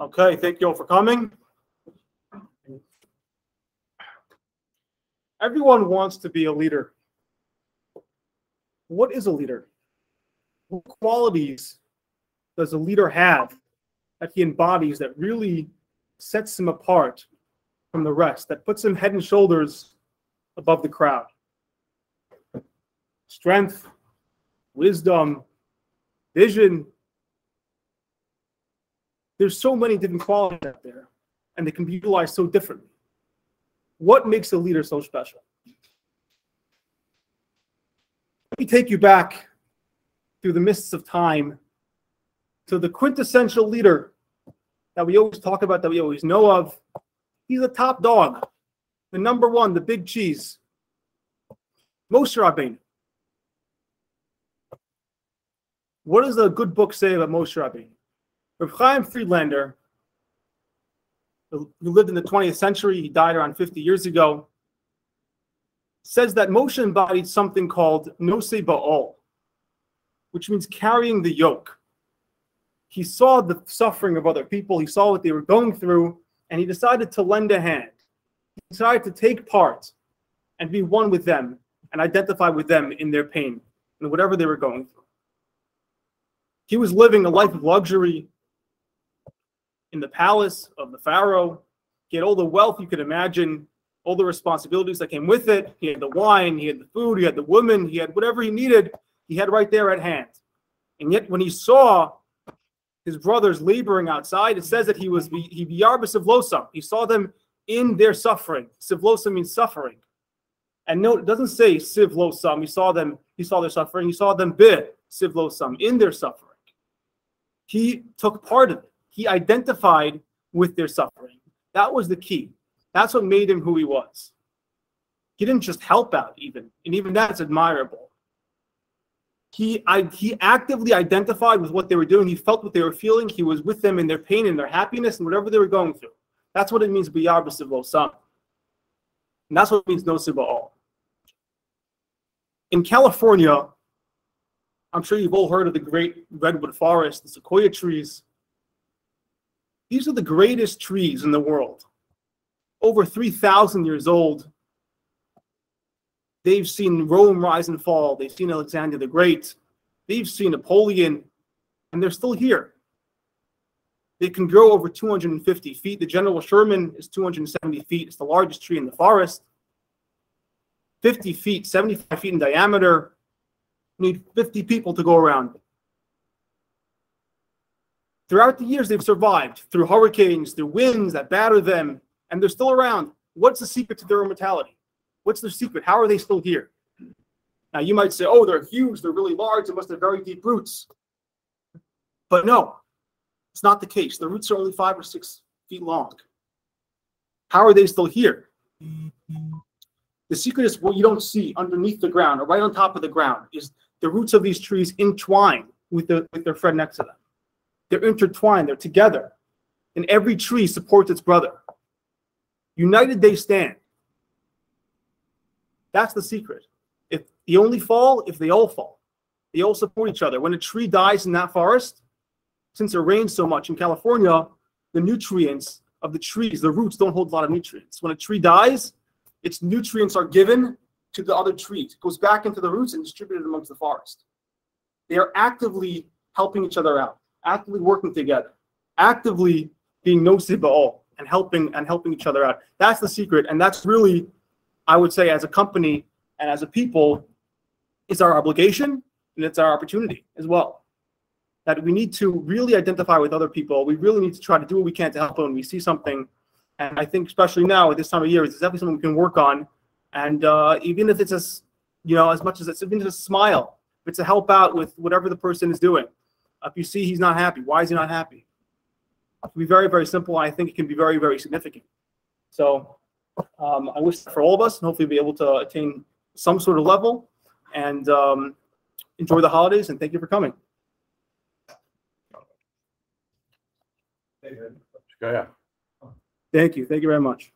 Okay, thank you all for coming. Everyone wants to be a leader. What is a leader? What qualities does a leader have that he embodies that really sets him apart from the rest, that puts him head and shoulders above the crowd? Strength, wisdom, vision, there's so many different qualities out there, and they can be utilized so differently. What makes a leader so special? Let me take you back through the mists of time to the quintessential leader that we always talk about, that we always know of. He's the top dog, the number one, the big cheese. Moshe Rabbeinu. What does a good book say about Moshe Rabbeinu? Rav Chaim Friedlander, who lived in the 20th century, he died around 50 years ago, says that Moshe embodied something called Nosei Ba'ol, which means carrying the yoke. He saw the suffering of other people, he saw what they were going through, and he decided to lend a hand. He decided to take part and be one with them and identify with them in their pain and whatever they were going through. He was living a life of luxury, in the palace of the Pharaoh. He had all the wealth you could imagine, all the responsibilities that came with it. He had the wine, he had the food, he had the woman, he had whatever he needed, he had right there at hand. And yet, when he saw his brothers laboring outside, it says that he was he biyar b'sivlosam. He saw them in their suffering. Sivlosam means suffering. And no, it doesn't say sivlosam. He saw them, he saw their suffering. He saw them bit sivlosam in their suffering. He took part of it he identified with their suffering. That was the key. That's what made him who he was. He didn't just help out, even, and even that's admirable. He, I, he actively identified with what they were doing. He felt what they were feeling. He was with them in their pain and their happiness and whatever they were going through. That's what it means, biyar b'sivlo And that's what it means, no all. In California, I'm sure you've all heard of the great redwood forest, the sequoia trees. These are the greatest trees in the world. Over 3,000 years old. They've seen Rome rise and fall. They've seen Alexander the Great. They've seen Napoleon, and they're still here. They can grow over 250 feet. The General Sherman is 270 feet. It's the largest tree in the forest. 50 feet, 75 feet in diameter. You need 50 people to go around Throughout the years, they've survived through hurricanes, through winds that batter them, and they're still around. What's the secret to their immortality? What's their secret? How are they still here? Now, you might say, oh, they're huge, they're really large, they must have very deep roots. But no, it's not the case. The roots are only five or six feet long. How are they still here? The secret is what you don't see underneath the ground or right on top of the ground is the roots of these trees entwine with, the, with their friend next to them. They're intertwined, they're together. And every tree supports its brother. United they stand. That's the secret. If the only fall, if they all fall, they all support each other. When a tree dies in that forest, since it rains so much in California, the nutrients of the trees, the roots don't hold a lot of nutrients. When a tree dies, its nutrients are given to the other trees. It goes back into the roots and distributed amongst the forest. They are actively helping each other out actively working together, actively being no all and helping and helping each other out. That's the secret, and that's really, I would say, as a company and as a people, is our obligation and it's our opportunity as well. That we need to really identify with other people. We really need to try to do what we can to help when we see something. And I think, especially now at this time of year, it's definitely something we can work on. And uh, even if it's as, you know, as much as it's even just a smile, it's a help out with whatever the person is doing, if you see he's not happy, why is he not happy? It can be very, very simple. I think it can be very, very significant. So um, I wish for all of us, and hopefully be able to attain some sort of level and um, enjoy the holidays. And thank you for coming. Thank you. Thank you very much.